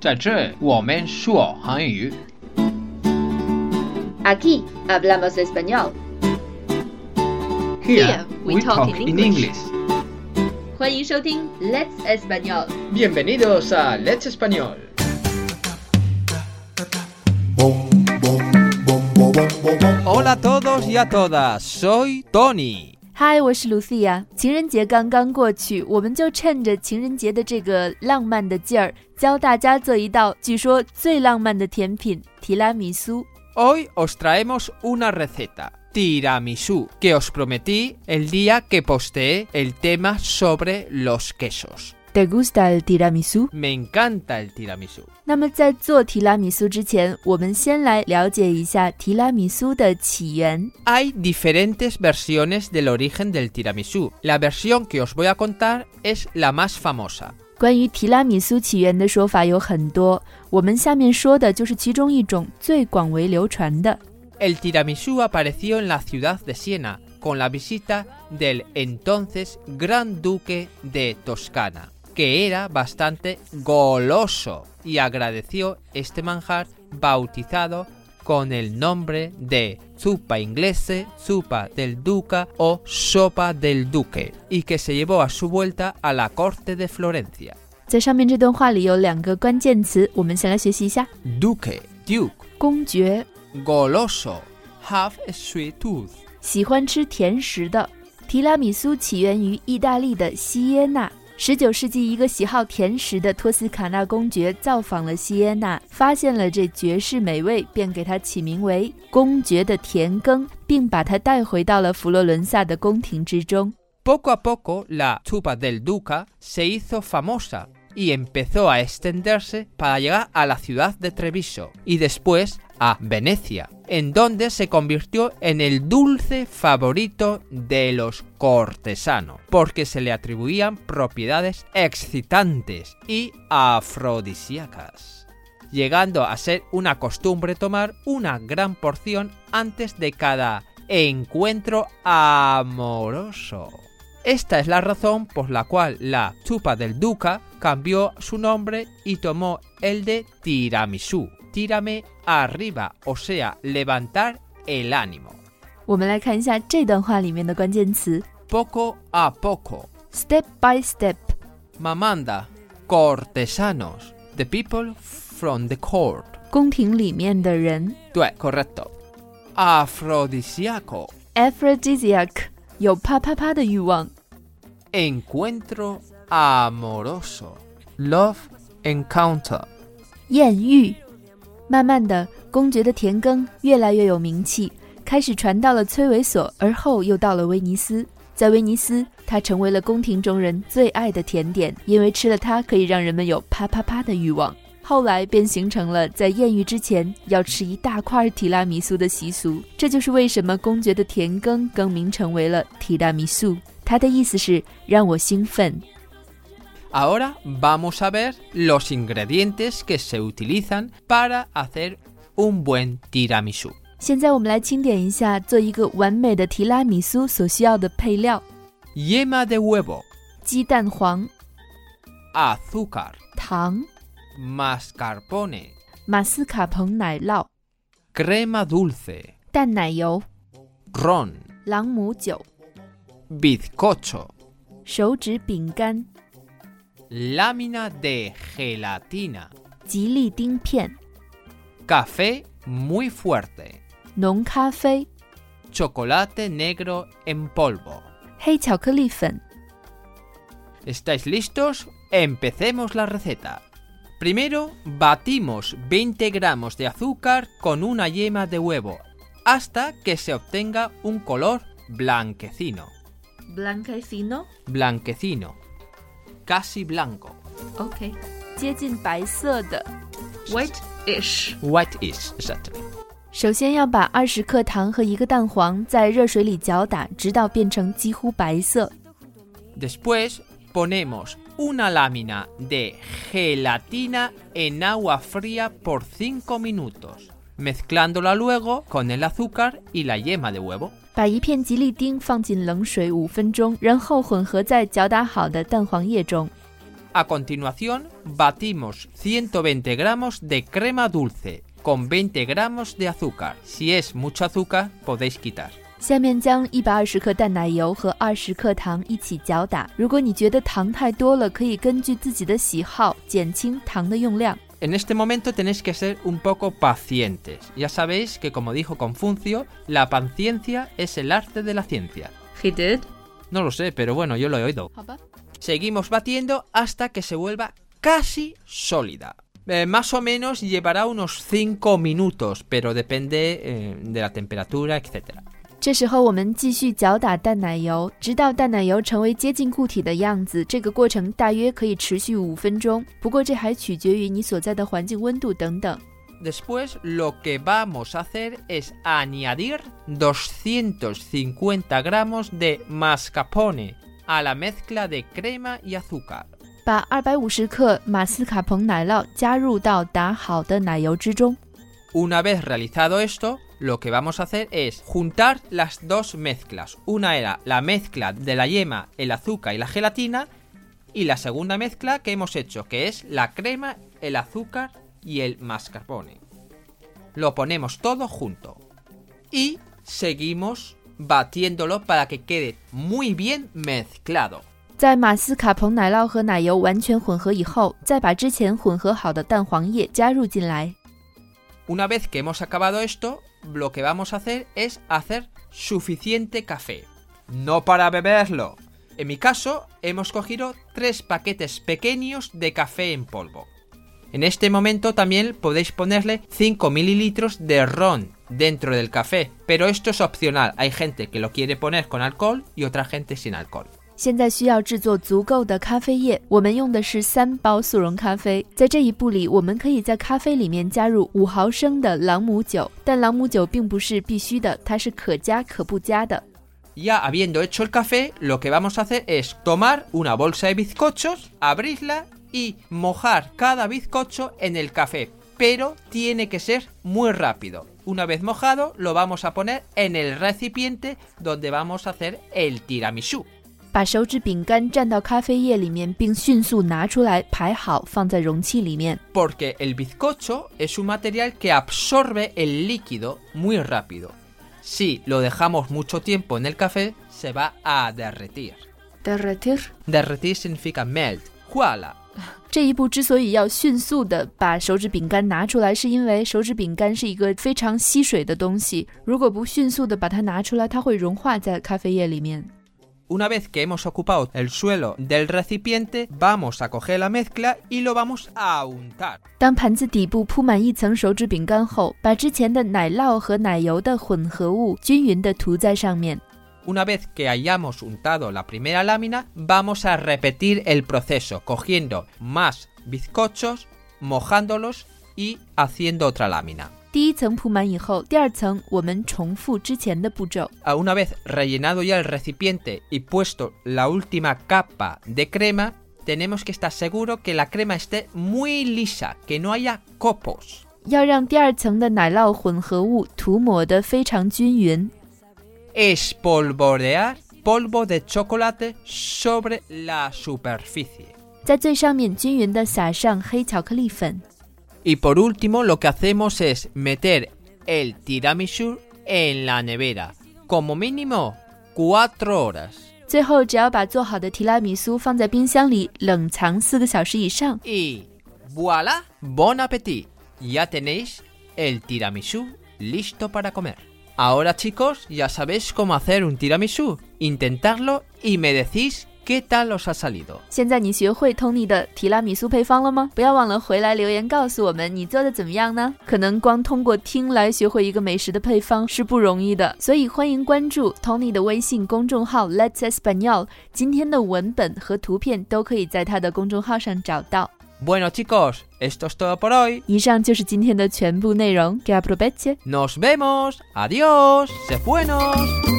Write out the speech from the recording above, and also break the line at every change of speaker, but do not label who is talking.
在这我们说韩语。
Aquí hablamos español.
Here we talk in English.
欢迎收听 Let's Español。
Bienvenidos a Let's Español.
Hola a todos y a todas, soy Tony。
嗨，我是 Lucia。情人节刚刚过去，我们就趁着情人节的这个浪漫的劲儿，教大家做一道据说最浪漫的甜品——提拉米苏。
Hoy os traemos una receta, tiramisú, que os prometí el día que posteé el tema sobre los quesos.
¿Te gusta el tiramisú？
Me encanta el tiramisú.
那么在做提拉米苏之前，我们先来了解一下提拉米苏的起源。
Hay diferentes versiones del origen del tiramisú. La versión que os voy a contar es la más famosa.
关于提拉米苏起源的说法有很多，我们下面说的就是其中一种最广为流传的。
El tiramisú apareció en la ciudad de Siena con la visita del entonces Gran Duque de Toscana, que era bastante goloso y agradeció este manjar bautizado con el nombre de zupa inglese, zupa del duca o sopa del duque, y que se llevó a su vuelta a la corte de Florencia.
在上面这段话里有两个关键词，我们先来学习一下：
Duque, duke,
公爵，
goloso, have a sweet tooth.
喜欢吃甜食的。提拉米苏起源于意大利的锡耶纳。 十九世纪，一个喜好甜食的托斯卡纳公爵造访了锡耶纳，发现了这绝世美味，便给它起名为“公爵的甜羹”，并把它带回到了佛罗伦萨的宫廷之中。
Poco a poco la chupa del Duca se hizo famosa y empezó a extenderse para llegar a la ciudad de Treviso y después a Venecia, en donde se convirtió en el dulce favorito de los cortesanos, porque se le atribuían propiedades excitantes y afrodisíacas, llegando a ser una costumbre tomar una gran porción antes de cada encuentro amoroso. Esta es la razón por la cual la chupa del duca cambió su nombre y tomó el de tiramisú Tírame arriba, o sea, levantar el ánimo.
我们来看一下这段话里面的关键词
Poco a poco.
：step by step。
Mamanda, cortesanos, the people from the court.
宫廷里面的人
Due, correcto. Afrodisíaco,
，aphrodisiac，有啪啪啪的欲望。
encuentro amoroso. Love encounter.
艳遇。 慢慢的，公爵的甜羹越来越有名气，开始传到了崔维索，而后又到了威尼斯。在威尼斯，它成为了宫廷中人最爱的甜点，因为吃了它可以让人们有啪啪啪的欲望。后来便形成了在艳遇之前要吃一大块提拉米苏的习俗，这就是为什么公爵的甜羹更名成为了提拉米苏。它的意思是让我兴奋。
Ahora vamos a ver los ingredientes que se utilizan para hacer un buen tiramisú.
现在我们来清点一下做一个完美的提拉米苏所需要的配料：
Yema de huevo,
鸡蛋黄、
azúcar,
糖、
mascarpone,
马斯卡彭奶酪、
crema dulce,
淡奶油、
ron,
朗姆酒、
bizcocho,
手指饼干、
lámina de gelatina, café muy fuerte, chocolate negro en polvo. ¿Estáis listos? Empecemos la receta. Primero, batimos 20 gramos de azúcar con una yema de huevo hasta que se obtenga un color blanquecino.
¿Blanquecino?
Blanquecino Casi blanco.
OK，接近白色的。
White-ish.
White-ish, exactly.
首先要把二十克糖和一个蛋黄在热水里搅打，直到变成几乎白色。
Después ponemos una lámina de gelatina en agua fría por 5 minutos, mezclándola luego con el azúcar y la yema de huevo.
把一片吉利丁放进冷水五分钟，然后混合在搅打好的蛋黄液中。
A continuación, batimos 120 gramos de crema dulce con 20 gramos de azúcar. Si es mucho azúcar, podéis quitar.
下面将一百二十克淡奶油和二十克糖一起搅打。如果你觉得糖太多了，可以根据自己的喜好减轻糖的用量。
En este momento tenéis que ser un poco pacientes. Ya sabéis que como dijo Confucio, la paciencia es el arte de la ciencia.
He did.
No lo sé, pero bueno, yo lo he oído. Seguimos batiendo hasta que se vuelva casi sólida. Eh, más o menos llevará unos 5 minutos, pero depende eh, de la temperatura, etc.
这时候我们继续搅打淡奶油，直到淡奶油成为接近固体的样子。这个过程大约可以持续五分钟，不过这还取决于你所在的环境温度等等。
Después lo que vamos a hacer es añadir 250 gramos de mascarpone a la mezcla de crema y azúcar.
把二百五十克马斯卡彭奶酪加入到打好的奶油之中。
Una vez realizado esto, lo que vamos a hacer es juntar las dos mezclas. Una era la mezcla de la yema, el azúcar y la gelatina. Y la segunda mezcla que hemos hecho, que es la crema, el azúcar y el mascarpone. Lo ponemos todo junto. Y seguimos batiéndolo para que quede muy bien mezclado.
在马斯卡彭奶酪和奶油完全混合以后，再把之前混合好的蛋黄液加入进来。
Una vez que hemos acabado esto, lo que vamos a hacer es hacer suficiente café. No para beberlo. En mi caso, hemos cogido tres paquetes pequeños de café en polvo. En este momento también podéis ponerle 5 mililitros de ron dentro del café, pero esto es opcional. Hay gente que lo quiere poner con alcohol y otra gente sin alcohol.
现在需要制作足够的咖啡液，我们用的是三包速溶咖啡。在这一步里，我们可以在咖啡里面加入五毫升的朗姆酒，但朗姆酒并不是必须的，它是可加可不加的。
Ya habiendo hecho el café, lo que vamos a hacer es tomar una bolsa de bizcochos, abrirla y mojar cada bizcocho en el café. Pero tiene que ser muy rápido. Una vez mojado, lo vamos a poner en el recipiente donde vamos a hacer el tiramisú.
把手指饼干蘸到咖啡液里面，并迅速拿出来排好，放在容器里面。
Porque el bizcocho es un material que absorbe el líquido muy rápido. Si lo dejamos mucho tiempo en el café, se va a derretir.
Derretir。
Derretir significa melt. ¡Juala!
这一步之所以要迅速的把手指饼干拿出来，是因为手指饼干是一个非常吸水的东西，如果不迅速的把它拿出来，它会融化在咖啡液里面。
Una vez que hemos ocupado el suelo del recipiente, vamos a coger la mezcla y lo vamos a untar.
当盘子底部铺满一层手指饼干后，把之前的奶酪和奶油的混合物均匀的涂在上面。
Una vez que hayamos untado la primera lámina, vamos a repetir el proceso, cogiendo más bizcochos, mojándolos y haciendo otra lámina.
第一层铺满以后，第二层我们重复之前的步骤。
A Una vez rellenado ya el recipiente y puesto la última capa de crema, tenemos que estar seguro que la crema esté muy lisa, que no haya copos.
要让第二层的奶酪混合物涂抹得非常均匀。
espolvorear polvo de chocolate sobre la superficie.
在最上面均匀地撒上黑巧克力粉。
Y por último, lo que hacemos es meter el tiramisú en la nevera, como mínimo 4 horas.
最后，只要把做好的提拉米苏放在冰箱里冷藏四个小时以上，
Y voilà, bon appétit. Ya tenéis el tiramisú listo para comer. Ahora chicos, ya sabéis cómo hacer un tiramisú. Intentarlo y me decís qué tal os ha salido.
现在你学会 Tony 的提拉米苏配方了吗？不要忘了回来留言告诉我们你做的怎么样呢？可能光通过听来学会一个美食的配方是不容易的，所以欢迎关注 Tony 的微信公众号 Let's Español。今天的文本和图片都可以在他的公众号上找到。
Bueno chicos, esto es todo por hoy.
以上就是今天的全部内容。Que aproveche。
Nos vemos. Adiós. Se buenos.